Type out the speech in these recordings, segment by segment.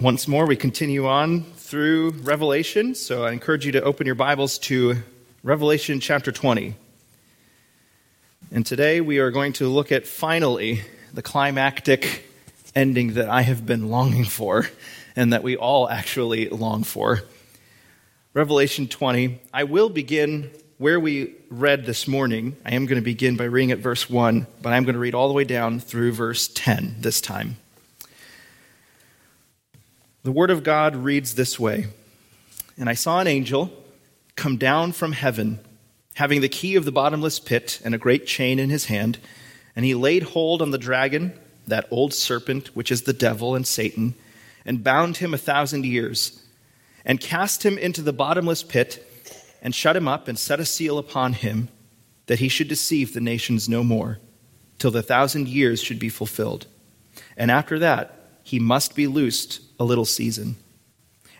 Once more, we continue on through Revelation. So I encourage you to open your Bibles to Revelation chapter 20. And today we are going to look at finally the climactic ending that I have been longing for and that we all actually long for. Revelation 20. I will begin where we read this morning. I am going to begin by reading at verse 1, but I'm going to read all the way down through verse 10 this time. The Word of God reads this way And I saw an angel come down from heaven, having the key of the bottomless pit and a great chain in his hand, and he laid hold on the dragon, that old serpent, which is the devil and Satan, and bound him a thousand years, and cast him into the bottomless pit, and shut him up, and set a seal upon him, that he should deceive the nations no more, till the thousand years should be fulfilled. And after that, he must be loosed a little season.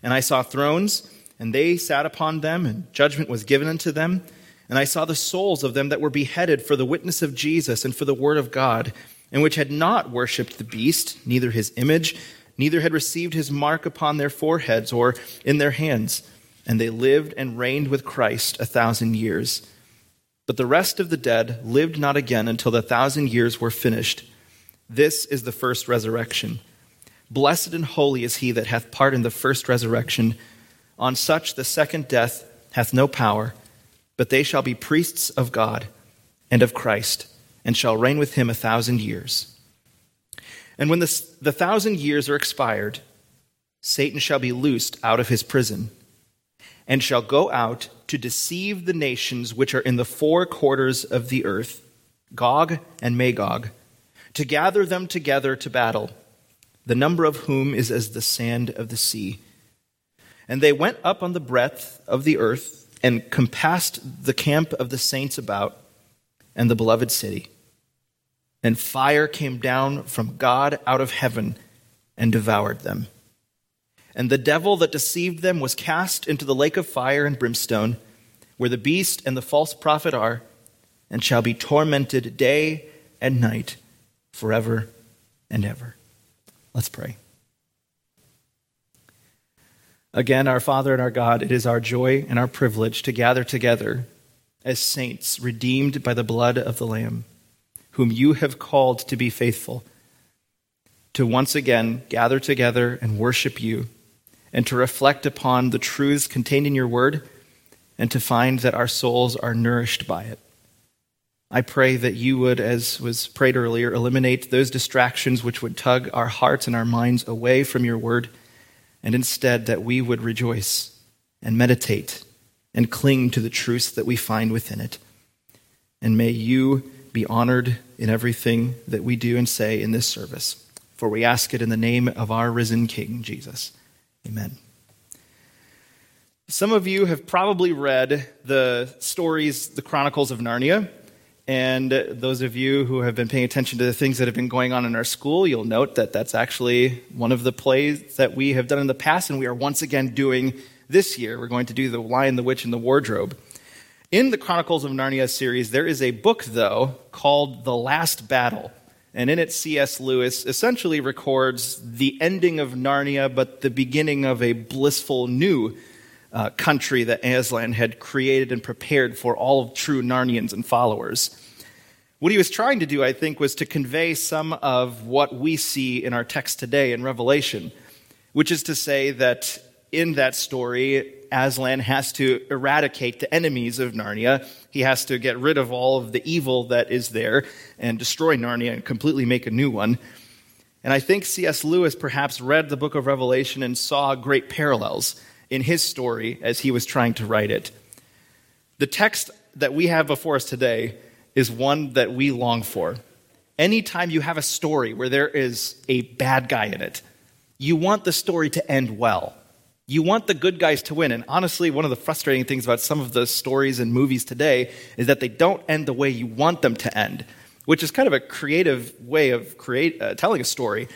And I saw thrones, and they sat upon them, and judgment was given unto them. And I saw the souls of them that were beheaded for the witness of Jesus and for the word of God, and which had not worshipped the beast, neither his image, neither had received his mark upon their foreheads or in their hands. And they lived and reigned with Christ a thousand years. But the rest of the dead lived not again until the thousand years were finished. This is the first resurrection. Blessed and holy is he that hath part in the first resurrection. On such the second death hath no power, but they shall be priests of God and of Christ, and shall reign with him a thousand years. And when the, the thousand years are expired, Satan shall be loosed out of his prison, and shall go out to deceive the nations which are in the four quarters of the earth, Gog and Magog, to gather them together to battle the number of whom is as the sand of the sea. And they went up on the breadth of the earth and compassed the camp of the saints about and the beloved city. And fire came down from God out of heaven and devoured them. And the devil that deceived them was cast into the lake of fire and brimstone, where the beast and the false prophet are, and shall be tormented day and night forever and ever. Let's pray. Again, our Father and our God, it is our joy and our privilege to gather together as saints redeemed by the blood of the Lamb, whom you have called to be faithful, to once again gather together and worship you, and to reflect upon the truths contained in your word, and to find that our souls are nourished by it. I pray that you would, as was prayed earlier, eliminate those distractions which would tug our hearts and our minds away from your word, and instead that we would rejoice and meditate and cling to the truths that we find within it. And may you be honored in everything that we do and say in this service. For we ask it in the name of our risen King, Jesus. Amen. Some of you have probably read the stories, the Chronicles of Narnia. And those of you who have been paying attention to the things that have been going on in our school, you'll note that that's actually one of the plays that we have done in the past, and we are once again doing this year. We're going to do The Lion, the Witch, and the Wardrobe. In the Chronicles of Narnia series, there is a book, though, called The Last Battle. And in it, C.S. Lewis essentially records the ending of Narnia, but the beginning of a blissful new uh, country that Aslan had created and prepared for all of true Narnians and followers. What he was trying to do, I think, was to convey some of what we see in our text today in Revelation, which is to say that in that story, Aslan has to eradicate the enemies of Narnia. He has to get rid of all of the evil that is there and destroy Narnia and completely make a new one. And I think C.S. Lewis perhaps read the book of Revelation and saw great parallels in his story as he was trying to write it. The text that we have before us today is one that we long for. Anytime you have a story where there is a bad guy in it, you want the story to end well. You want the good guys to win. And honestly, one of the frustrating things about some of the stories and movies today is that they don't end the way you want them to end, which is kind of a creative way of create, uh, telling a story,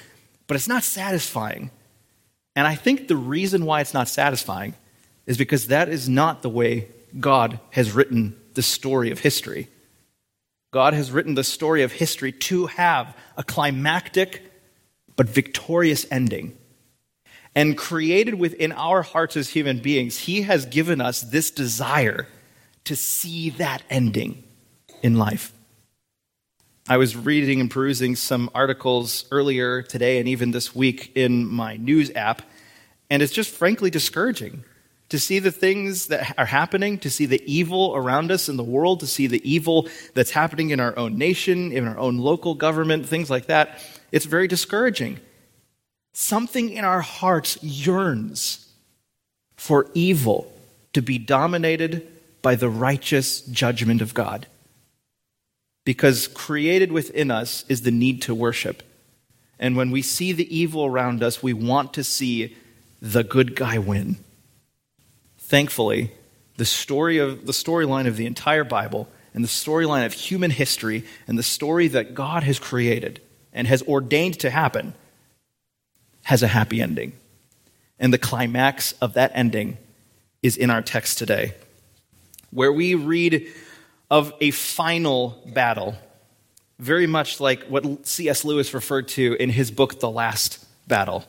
but it's not satisfying. And I think the reason why it's not satisfying is because that is not the way God has written the story of history. God has written the story of history to have a climactic but victorious ending. And created within our hearts as human beings, He has given us this desire to see that ending in life. I was reading and perusing some articles earlier today and even this week in my news app, and it's just frankly discouraging to see the things that are happening, to see the evil around us in the world, to see the evil that's happening in our own nation, in our own local government, things like that. It's very discouraging. Something in our hearts yearns for evil to be dominated by the righteous judgment of God. Because created within us is the need to worship. And when we see the evil around us, we want to see the good guy win. Thankfully, the story of the storyline of the entire Bible and the storyline of human history and the story that God has created and has ordained to happen has a happy ending. And the climax of that ending is in our text today, where we read of a final battle, very much like what C.S. Lewis referred to in his book, The Last Battle.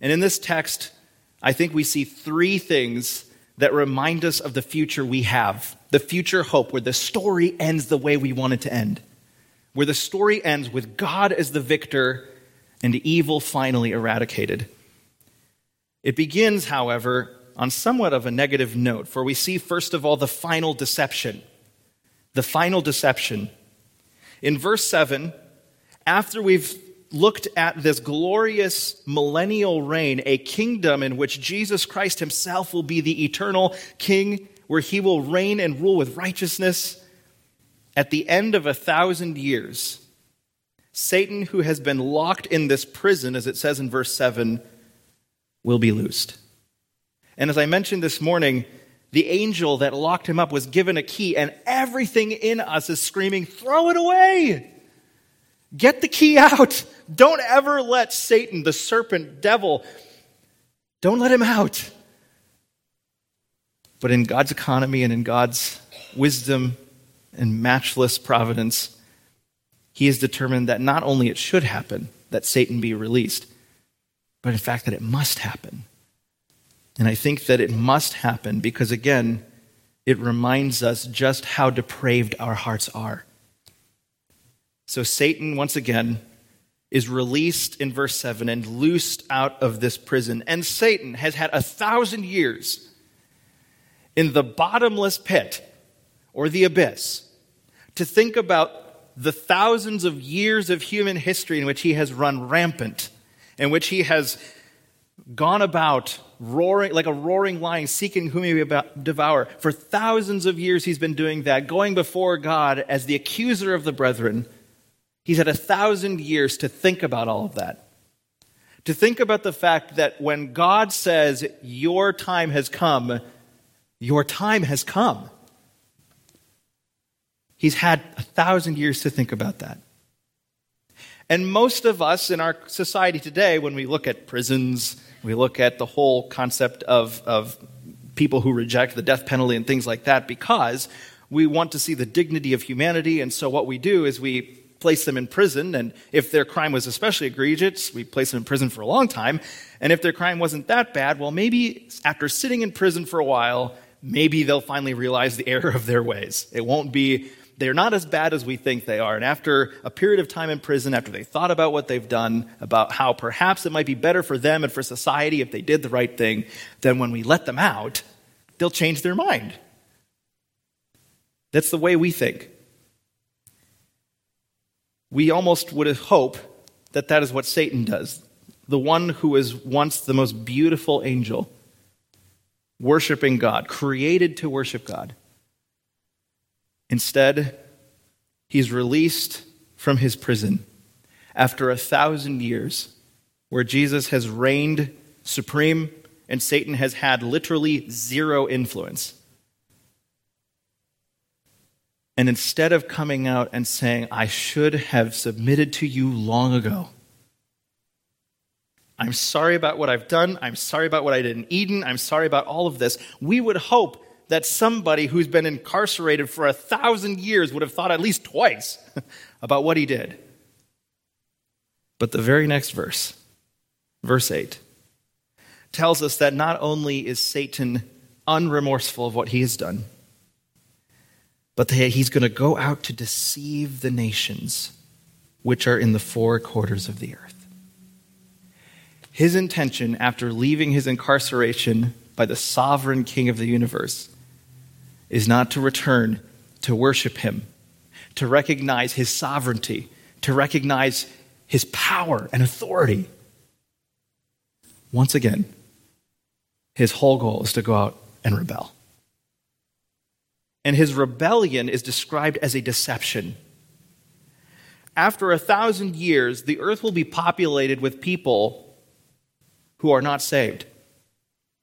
And in this text, I think we see three things that remind us of the future we have, the future hope, where the story ends the way we want it to end, where the story ends with God as the victor and evil finally eradicated. It begins, however, on somewhat of a negative note, for we see, first of all, the final deception. The final deception. In verse 7, after we've looked at this glorious millennial reign, a kingdom in which Jesus Christ himself will be the eternal king, where he will reign and rule with righteousness. At the end of a thousand years, Satan, who has been locked in this prison, as it says in verse 7, will be loosed. And as I mentioned this morning, the angel that locked him up was given a key, and everything in us is screaming, Throw it away! Get the key out. Don't ever let Satan, the serpent, devil, don't let him out. But in God's economy and in God's wisdom and matchless providence, he has determined that not only it should happen that Satan be released, but in fact that it must happen. And I think that it must happen because, again, it reminds us just how depraved our hearts are. So Satan, once again, is released in verse 7 and loosed out of this prison. And Satan has had a thousand years in the bottomless pit or the abyss to think about the thousands of years of human history in which he has run rampant, in which he has gone about roaring like a roaring lion seeking whom he may devour for thousands of years he's been doing that going before god as the accuser of the brethren He's had a thousand years to think about all of that. To think about the fact that when God says, Your time has come, your time has come. He's had a thousand years to think about that. And most of us in our society today, when we look at prisons, we look at the whole concept of, of people who reject the death penalty and things like that, because we want to see the dignity of humanity. And so what we do is we place them in prison. And if their crime was especially egregious, we place them in prison for a long time. And if their crime wasn't that bad, well, maybe after sitting in prison for a while, maybe they'll finally realize the error of their ways. It won't be, they're not as bad as we think they are. And after a period of time in prison, after they thought about what they've done, about how perhaps it might be better for them and for society if they did the right thing, then when we let them out, they'll change their mind. That's the way we think we almost would hope that that is what Satan does. The one who was once the most beautiful angel, worshiping God, created to worship God. Instead, he's released from his prison after a thousand years, where Jesus has reigned supreme and Satan has had literally zero influence. And instead of coming out and saying, I should have submitted to you long ago, I'm sorry about what I've done. I'm sorry about what I did in Eden. I'm sorry about all of this. We would hope that somebody who's been incarcerated for a thousand years would have thought at least twice about what he did. But the very next verse, verse 8, tells us that not only is Satan unremorseful of what he has done, but that he's going to go out to deceive the nations which are in the four quarters of the earth. His intention, after leaving his incarceration by the sovereign king of the universe, is not to return to worship him, to recognize his sovereignty, to recognize his power and authority. Once again, his whole goal is to go out and rebel. And his rebellion is described as a deception. After a thousand years, the earth will be populated with people who are not saved.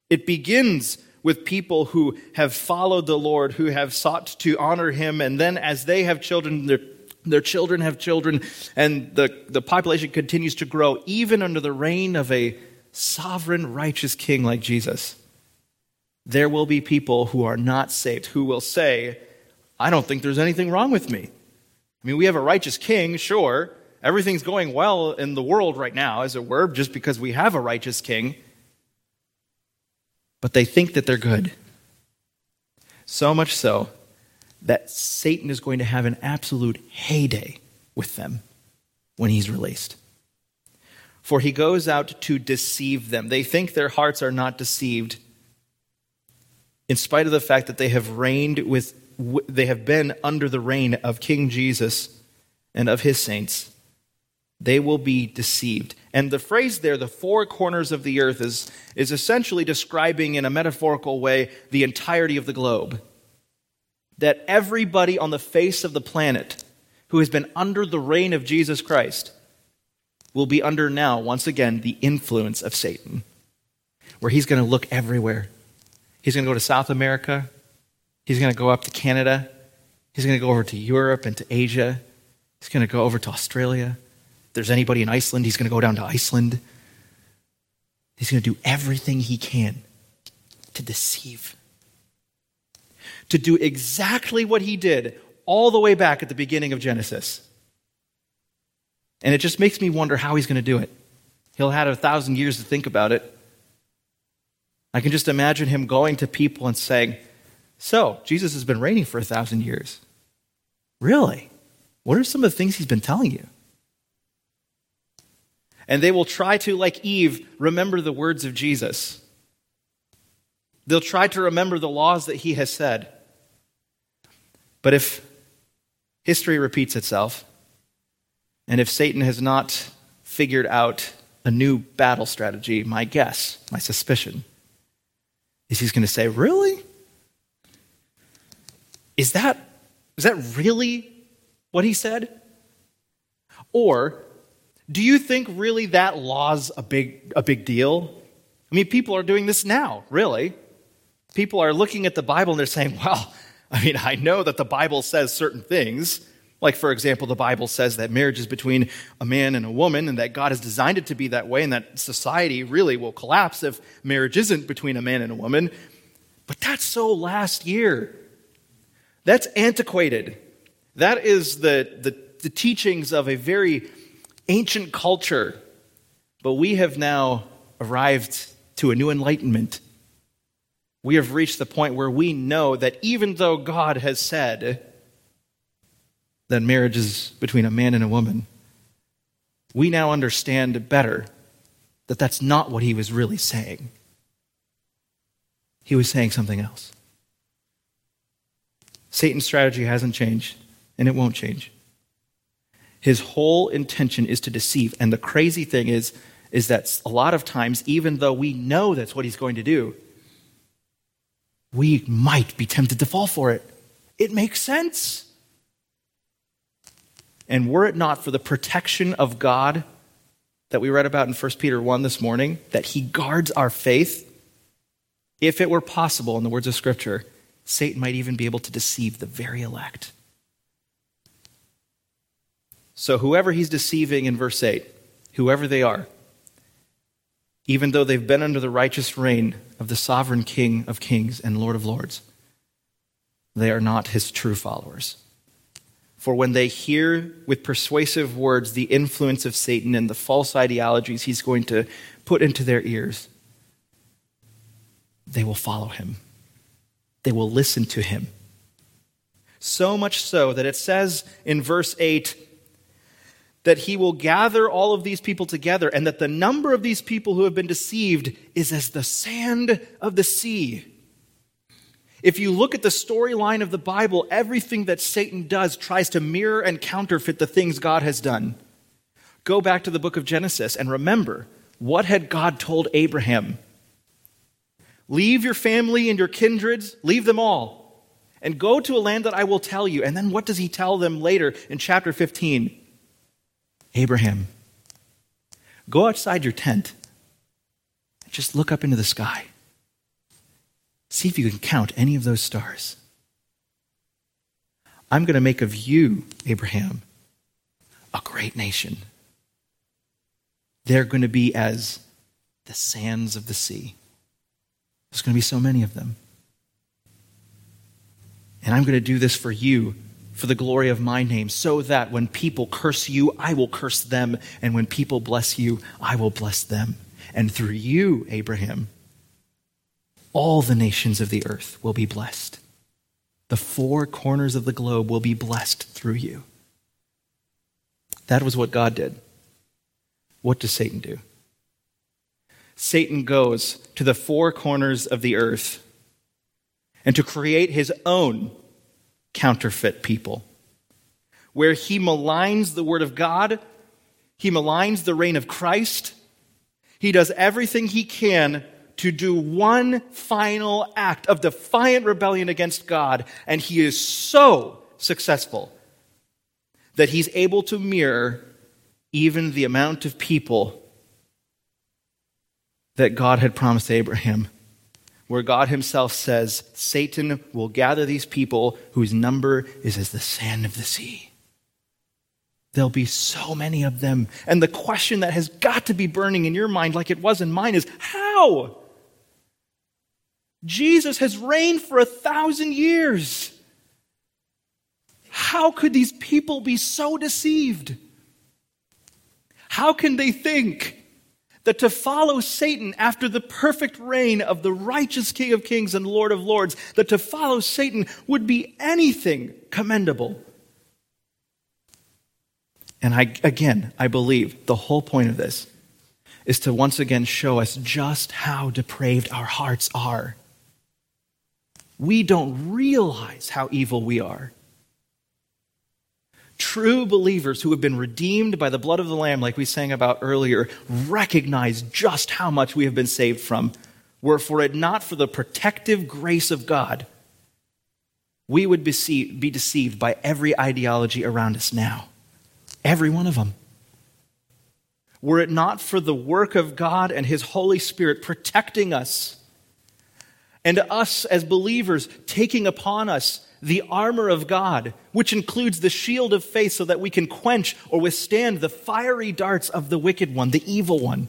It begins with people who have followed the Lord, who have sought to honor him, and then as they have children, their, their children have children, and the, the population continues to grow, even under the reign of a sovereign, righteous king like Jesus. There will be people who are not saved who will say, I don't think there's anything wrong with me. I mean, we have a righteous king, sure. Everything's going well in the world right now, as it were, just because we have a righteous king. But they think that they're good. So much so that Satan is going to have an absolute heyday with them when he's released. For he goes out to deceive them. They think their hearts are not deceived, in spite of the fact that they have reigned with they have been under the reign of King Jesus and of his saints, they will be deceived. And the phrase there, the four corners of the earth, is, is essentially describing in a metaphorical way the entirety of the globe. That everybody on the face of the planet who has been under the reign of Jesus Christ will be under now, once again, the influence of Satan, where he's going to look everywhere. He's going to go to South America, He's going to go up to Canada. He's going to go over to Europe and to Asia. He's going to go over to Australia. If there's anybody in Iceland, he's going to go down to Iceland. He's going to do everything he can to deceive, to do exactly what he did all the way back at the beginning of Genesis. And it just makes me wonder how he's going to do it. He'll have a thousand years to think about it. I can just imagine him going to people and saying, so, Jesus has been reigning for a thousand years. Really? What are some of the things he's been telling you? And they will try to, like Eve, remember the words of Jesus. They'll try to remember the laws that he has said. But if history repeats itself, and if Satan has not figured out a new battle strategy, my guess, my suspicion, is he's going to say, Really? Is that, is that really what he said? Or do you think really that law's a big, a big deal? I mean, people are doing this now, really. People are looking at the Bible and they're saying, well, I mean, I know that the Bible says certain things. Like, for example, the Bible says that marriage is between a man and a woman, and that God has designed it to be that way, and that society really will collapse if marriage isn't between a man and a woman. But that's so last year. That's antiquated. That is the, the, the teachings of a very ancient culture. But we have now arrived to a new enlightenment. We have reached the point where we know that even though God has said that marriage is between a man and a woman, we now understand better that that's not what he was really saying. He was saying something else. Satan's strategy hasn't changed, and it won't change. His whole intention is to deceive. And the crazy thing is, is that a lot of times, even though we know that's what he's going to do, we might be tempted to fall for it. It makes sense. And were it not for the protection of God that we read about in 1 Peter 1 this morning, that he guards our faith, if it were possible, in the words of Scripture, Satan might even be able to deceive the very elect. So, whoever he's deceiving in verse 8, whoever they are, even though they've been under the righteous reign of the sovereign King of kings and Lord of lords, they are not his true followers. For when they hear with persuasive words the influence of Satan and the false ideologies he's going to put into their ears, they will follow him. They will listen to him. So much so that it says in verse 8 that he will gather all of these people together and that the number of these people who have been deceived is as the sand of the sea. If you look at the storyline of the Bible, everything that Satan does tries to mirror and counterfeit the things God has done. Go back to the book of Genesis and remember what had God told Abraham? Leave your family and your kindreds, leave them all, and go to a land that I will tell you. And then what does he tell them later in chapter 15? Abraham, go outside your tent and just look up into the sky. See if you can count any of those stars. I'm going to make of you, Abraham, a great nation. They're going to be as the sands of the sea. There's going to be so many of them. And I'm going to do this for you, for the glory of my name, so that when people curse you, I will curse them. And when people bless you, I will bless them. And through you, Abraham, all the nations of the earth will be blessed. The four corners of the globe will be blessed through you. That was what God did. What does Satan do? Satan goes to the four corners of the earth and to create his own counterfeit people, where he maligns the word of God, he maligns the reign of Christ, he does everything he can to do one final act of defiant rebellion against God, and he is so successful that he's able to mirror even the amount of people that God had promised Abraham, where God himself says, Satan will gather these people whose number is as the sand of the sea. There'll be so many of them. And the question that has got to be burning in your mind, like it was in mine, is how? Jesus has reigned for a thousand years. How could these people be so deceived? How can they think that to follow Satan after the perfect reign of the righteous King of Kings and Lord of Lords, that to follow Satan would be anything commendable? And I, again, I believe the whole point of this is to once again show us just how depraved our hearts are we don't realize how evil we are. True believers who have been redeemed by the blood of the Lamb, like we sang about earlier, recognize just how much we have been saved from. Were for it not for the protective grace of God, we would be deceived by every ideology around us now. Every one of them. Were it not for the work of God and His Holy Spirit protecting us and us as believers taking upon us the armor of God, which includes the shield of faith so that we can quench or withstand the fiery darts of the wicked one, the evil one.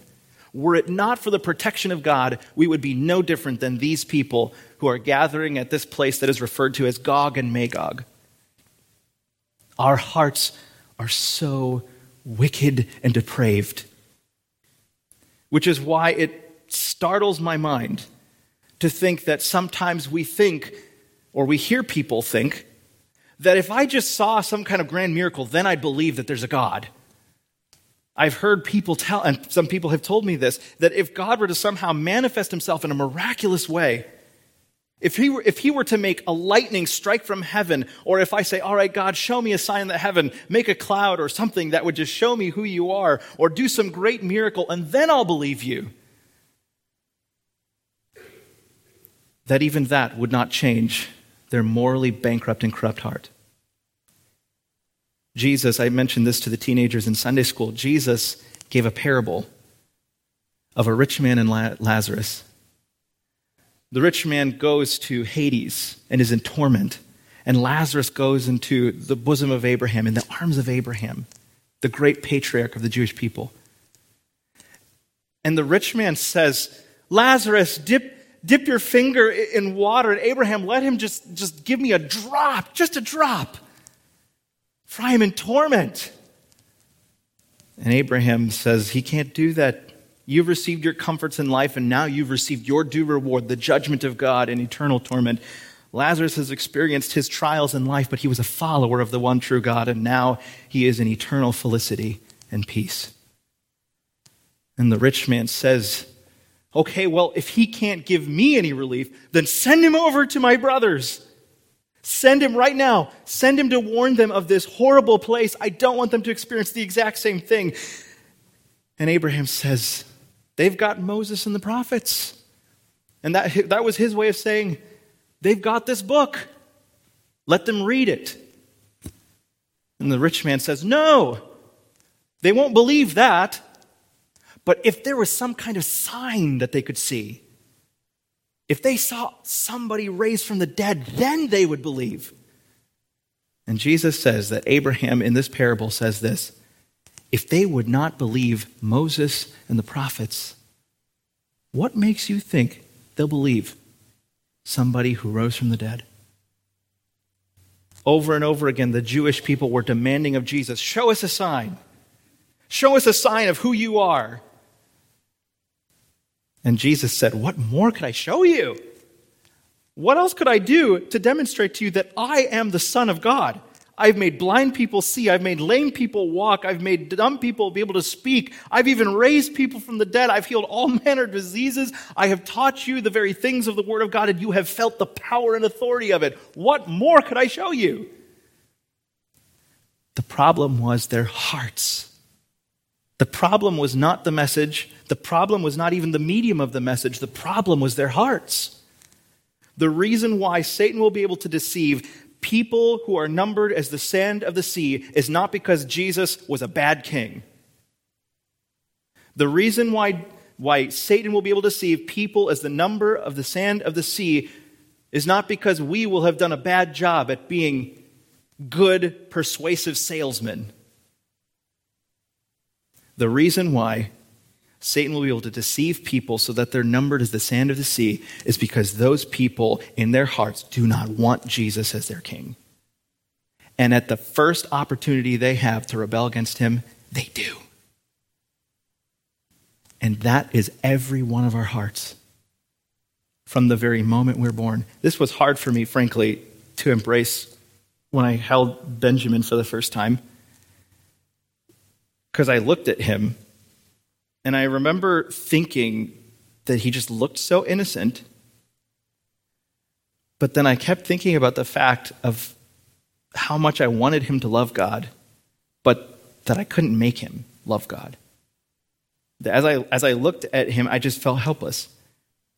Were it not for the protection of God, we would be no different than these people who are gathering at this place that is referred to as Gog and Magog. Our hearts are so wicked and depraved, which is why it startles my mind to think that sometimes we think, or we hear people think, that if I just saw some kind of grand miracle, then I'd believe that there's a God. I've heard people tell, and some people have told me this, that if God were to somehow manifest himself in a miraculous way, if he, were, if he were to make a lightning strike from heaven, or if I say, All right, God, show me a sign in the heaven, make a cloud or something that would just show me who you are, or do some great miracle, and then I'll believe you. That even that would not change their morally bankrupt and corrupt heart. Jesus, I mentioned this to the teenagers in Sunday school, Jesus gave a parable of a rich man and Lazarus. The rich man goes to Hades and is in torment, and Lazarus goes into the bosom of Abraham, in the arms of Abraham, the great patriarch of the Jewish people. And the rich man says, Lazarus, dip dip your finger in water. And Abraham, let him just, just give me a drop, just a drop, for I am in torment. And Abraham says, He can't do that. You've received your comforts in life, and now you've received your due reward, the judgment of God and eternal torment. Lazarus has experienced his trials in life, but he was a follower of the one true God, and now he is in eternal felicity and peace. And the rich man says, Okay, well, if he can't give me any relief, then send him over to my brothers. Send him right now. Send him to warn them of this horrible place. I don't want them to experience the exact same thing. And Abraham says, They've got Moses and the prophets. And that, that was his way of saying, They've got this book. Let them read it. And the rich man says, No, they won't believe that. But if there was some kind of sign that they could see, if they saw somebody raised from the dead, then they would believe. And Jesus says that Abraham in this parable says this if they would not believe Moses and the prophets, what makes you think they'll believe somebody who rose from the dead? Over and over again, the Jewish people were demanding of Jesus, Show us a sign. Show us a sign of who you are. And Jesus said, What more could I show you? What else could I do to demonstrate to you that I am the Son of God? I've made blind people see. I've made lame people walk. I've made dumb people be able to speak. I've even raised people from the dead. I've healed all manner of diseases. I have taught you the very things of the Word of God, and you have felt the power and authority of it. What more could I show you? The problem was their hearts. The problem was not the message. The problem was not even the medium of the message. The problem was their hearts. The reason why Satan will be able to deceive people who are numbered as the sand of the sea is not because Jesus was a bad king. The reason why, why Satan will be able to deceive people as the number of the sand of the sea is not because we will have done a bad job at being good, persuasive salesmen. The reason why Satan will be able to deceive people so that they're numbered as the sand of the sea is because those people in their hearts do not want Jesus as their king. And at the first opportunity they have to rebel against him, they do. And that is every one of our hearts from the very moment we're born. This was hard for me, frankly, to embrace when I held Benjamin for the first time because I looked at him and I remember thinking that he just looked so innocent. But then I kept thinking about the fact of how much I wanted him to love God, but that I couldn't make him love God. As I, as I looked at him, I just felt helpless.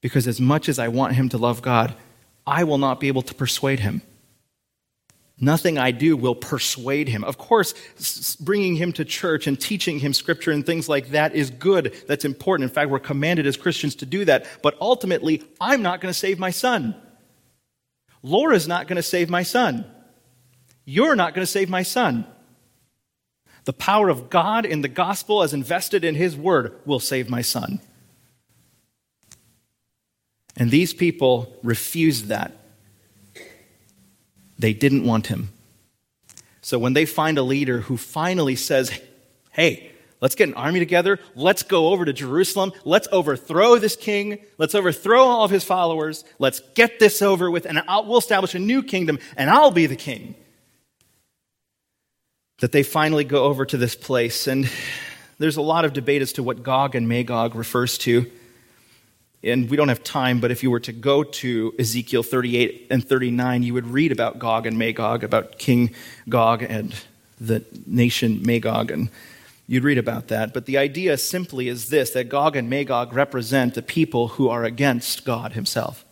Because as much as I want him to love God, I will not be able to persuade him. Nothing I do will persuade him. Of course, bringing him to church and teaching him scripture and things like that is good. That's important. In fact, we're commanded as Christians to do that. But ultimately, I'm not going to save my son. Laura's not going to save my son. You're not going to save my son. The power of God in the gospel, as invested in his word, will save my son. And these people refused that. They didn't want him. So when they find a leader who finally says, hey, let's get an army together, let's go over to Jerusalem, let's overthrow this king, let's overthrow all of his followers, let's get this over with, and I'll, we'll establish a new kingdom, and I'll be the king. That they finally go over to this place, and there's a lot of debate as to what Gog and Magog refers to and we don't have time, but if you were to go to Ezekiel 38 and 39, you would read about Gog and Magog, about King Gog and the nation Magog, and you'd read about that. But the idea simply is this that Gog and Magog represent the people who are against God Himself.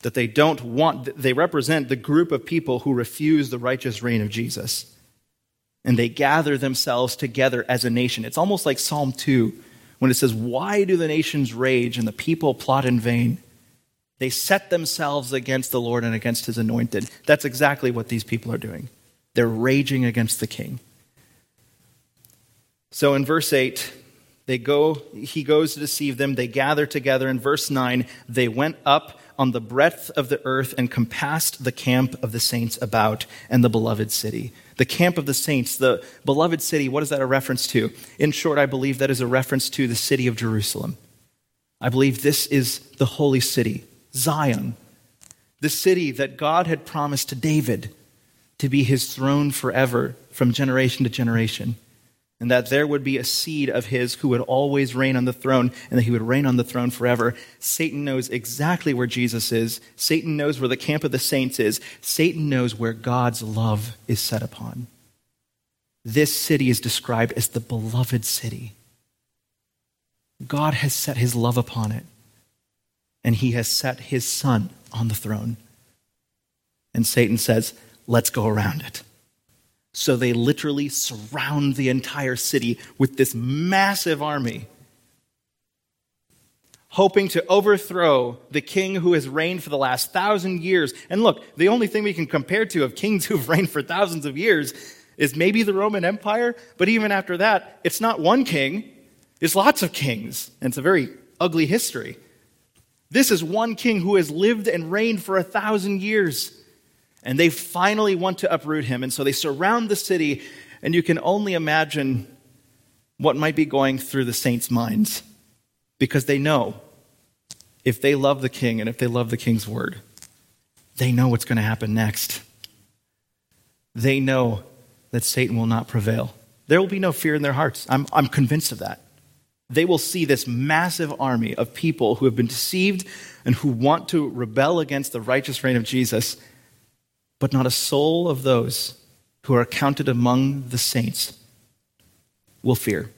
That they don't want, they represent the group of people who refuse the righteous reign of Jesus. And they gather themselves together as a nation. It's almost like Psalm 2 when it says, Why do the nations rage and the people plot in vain? They set themselves against the Lord and against his anointed. That's exactly what these people are doing. They're raging against the king. So in verse 8, they go, he goes to deceive them. They gather together. In verse 9, they went up on the breadth of the earth and compassed the camp of the saints about and the beloved city. The camp of the saints, the beloved city, what is that a reference to? In short, I believe that is a reference to the city of Jerusalem. I believe this is the holy city, Zion, the city that God had promised to David to be his throne forever from generation to generation and that there would be a seed of his who would always reign on the throne, and that he would reign on the throne forever. Satan knows exactly where Jesus is. Satan knows where the camp of the saints is. Satan knows where God's love is set upon. This city is described as the beloved city. God has set his love upon it, and he has set his son on the throne. And Satan says, Let's go around it. So they literally surround the entire city with this massive army, hoping to overthrow the king who has reigned for the last thousand years. And look, the only thing we can compare to of kings who've reigned for thousands of years is maybe the Roman Empire, but even after that, it's not one king, it's lots of kings, and it's a very ugly history. This is one king who has lived and reigned for a thousand years. And they finally want to uproot him. And so they surround the city, and you can only imagine what might be going through the saints' minds because they know if they love the king and if they love the king's word, they know what's going to happen next. They know that Satan will not prevail. There will be no fear in their hearts. I'm, I'm convinced of that. They will see this massive army of people who have been deceived and who want to rebel against the righteous reign of Jesus but not a soul of those who are counted among the saints will fear.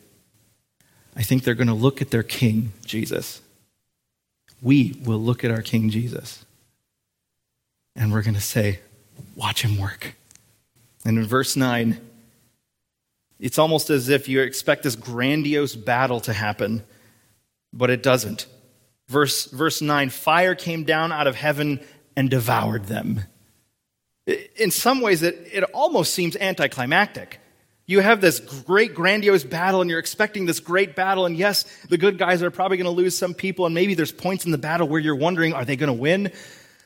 I think they're going to look at their King, Jesus. We will look at our King, Jesus. And we're going to say, Watch him work. And in verse 9, it's almost as if you expect this grandiose battle to happen, but it doesn't. Verse, verse 9 fire came down out of heaven and devoured them. In some ways, it, it almost seems anticlimactic. You have this great, grandiose battle, and you're expecting this great battle. And yes, the good guys are probably going to lose some people, and maybe there's points in the battle where you're wondering, are they going to win?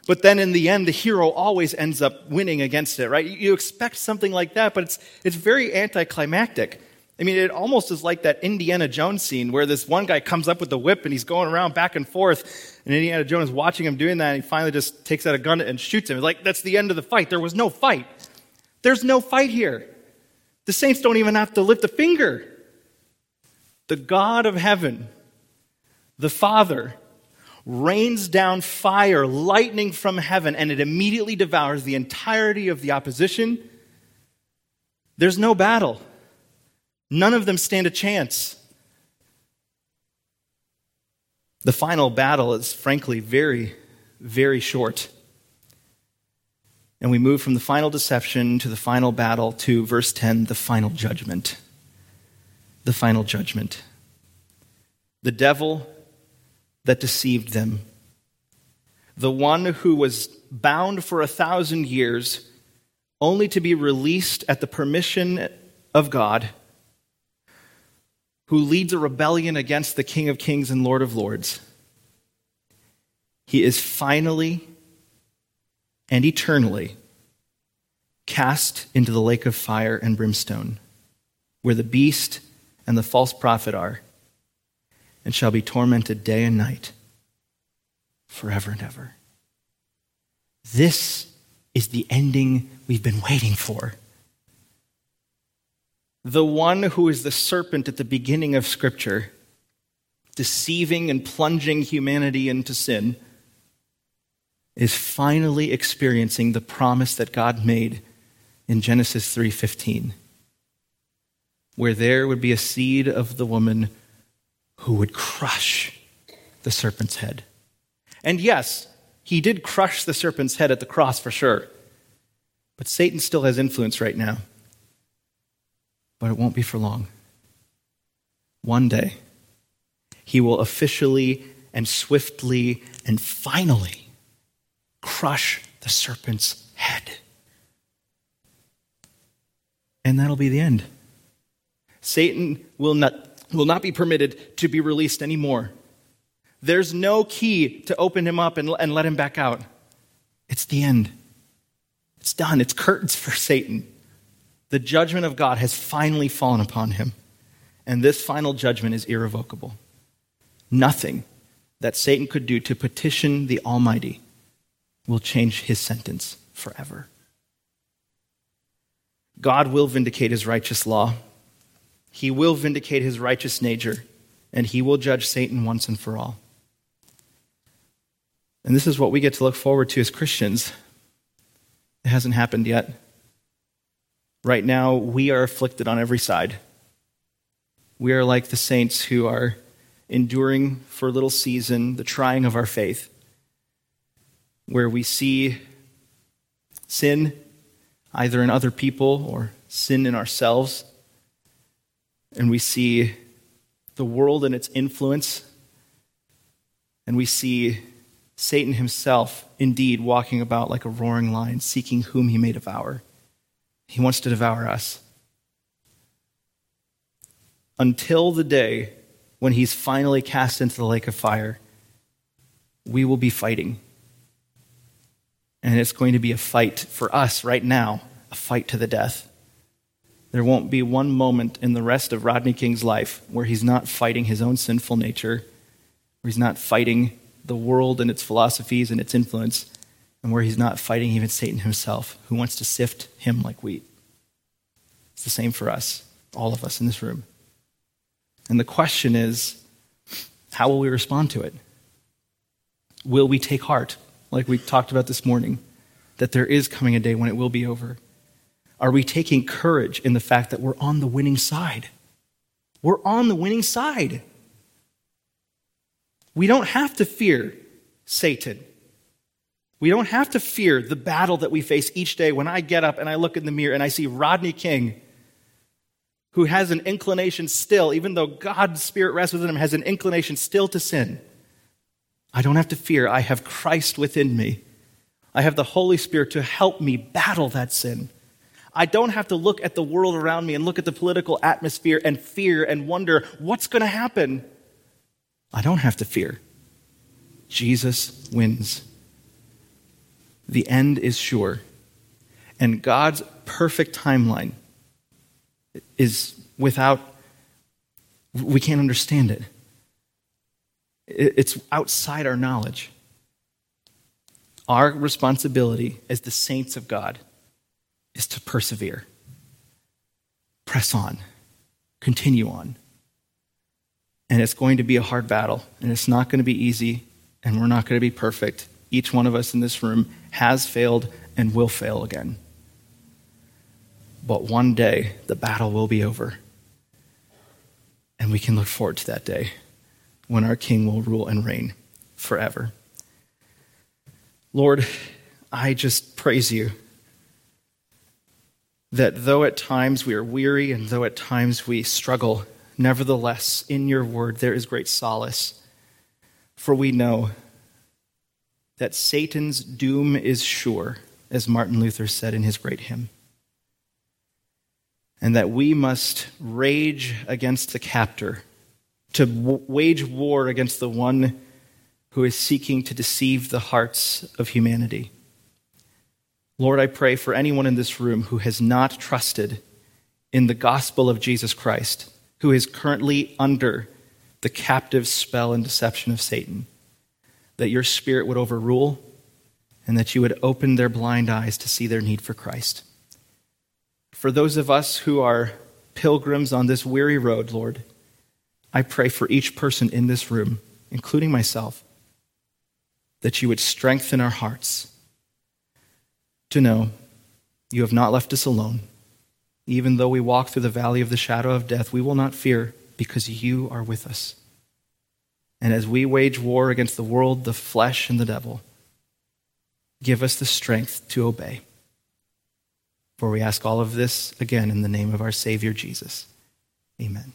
But then in the end, the hero always ends up winning against it, right? You expect something like that, but it's, it's very anticlimactic. I mean, it almost is like that Indiana Jones scene where this one guy comes up with the whip and he's going around back and forth, and Indiana Jones watching him doing that, and he finally just takes out a gun and shoots him. Like, that's the end of the fight. There was no fight. There's no fight here. The saints don't even have to lift a finger. The God of heaven, the Father, rains down fire, lightning from heaven, and it immediately devours the entirety of the opposition. There's no battle. None of them stand a chance. The final battle is, frankly, very, very short. And we move from the final deception to the final battle to verse 10, the final judgment. The final judgment. The devil that deceived them, the one who was bound for a thousand years, only to be released at the permission of God who leads a rebellion against the King of Kings and Lord of Lords, he is finally and eternally cast into the lake of fire and brimstone, where the beast and the false prophet are, and shall be tormented day and night forever and ever. This is the ending we've been waiting for the one who is the serpent at the beginning of Scripture, deceiving and plunging humanity into sin, is finally experiencing the promise that God made in Genesis 3:15 where there would be a seed of the woman who would crush the serpent's head. And yes, he did crush the serpent's head at the cross for sure. But Satan still has influence right now but it won't be for long. One day, he will officially and swiftly and finally crush the serpent's head. And that'll be the end. Satan will not, will not be permitted to be released anymore. There's no key to open him up and, and let him back out. It's the end. It's done. It's curtains for Satan. The judgment of God has finally fallen upon him. And this final judgment is irrevocable. Nothing that Satan could do to petition the Almighty will change his sentence forever. God will vindicate his righteous law. He will vindicate his righteous nature, and he will judge Satan once and for all. And this is what we get to look forward to as Christians. It hasn't happened yet. Right now, we are afflicted on every side. We are like the saints who are enduring for a little season the trying of our faith, where we see sin either in other people or sin in ourselves, and we see the world and its influence, and we see Satan himself indeed walking about like a roaring lion, seeking whom he may devour. He wants to devour us. Until the day when he's finally cast into the lake of fire, we will be fighting. And it's going to be a fight for us right now, a fight to the death. There won't be one moment in the rest of Rodney King's life where he's not fighting his own sinful nature, where he's not fighting the world and its philosophies and its influence, and where he's not fighting even Satan himself, who wants to sift him like wheat. It's the same for us, all of us in this room. And the question is how will we respond to it? Will we take heart, like we talked about this morning, that there is coming a day when it will be over? Are we taking courage in the fact that we're on the winning side? We're on the winning side. We don't have to fear Satan. We don't have to fear the battle that we face each day when I get up and I look in the mirror and I see Rodney King, who has an inclination still, even though God's Spirit rests within him, has an inclination still to sin. I don't have to fear. I have Christ within me. I have the Holy Spirit to help me battle that sin. I don't have to look at the world around me and look at the political atmosphere and fear and wonder what's going to happen. I don't have to fear. Jesus wins. The end is sure. And God's perfect timeline is without, we can't understand it. It's outside our knowledge. Our responsibility as the saints of God is to persevere, press on, continue on. And it's going to be a hard battle, and it's not going to be easy, and we're not going to be perfect. Each one of us in this room has failed and will fail again. But one day, the battle will be over. And we can look forward to that day when our King will rule and reign forever. Lord, I just praise you that though at times we are weary and though at times we struggle, nevertheless, in your word there is great solace. For we know that Satan's doom is sure, as Martin Luther said in his great hymn, and that we must rage against the captor, to w- wage war against the one who is seeking to deceive the hearts of humanity. Lord, I pray for anyone in this room who has not trusted in the gospel of Jesus Christ, who is currently under the captive spell and deception of Satan, that your spirit would overrule and that you would open their blind eyes to see their need for Christ. For those of us who are pilgrims on this weary road, Lord, I pray for each person in this room, including myself, that you would strengthen our hearts to know you have not left us alone. Even though we walk through the valley of the shadow of death, we will not fear because you are with us. And as we wage war against the world, the flesh, and the devil, give us the strength to obey. For we ask all of this again in the name of our Savior Jesus. Amen.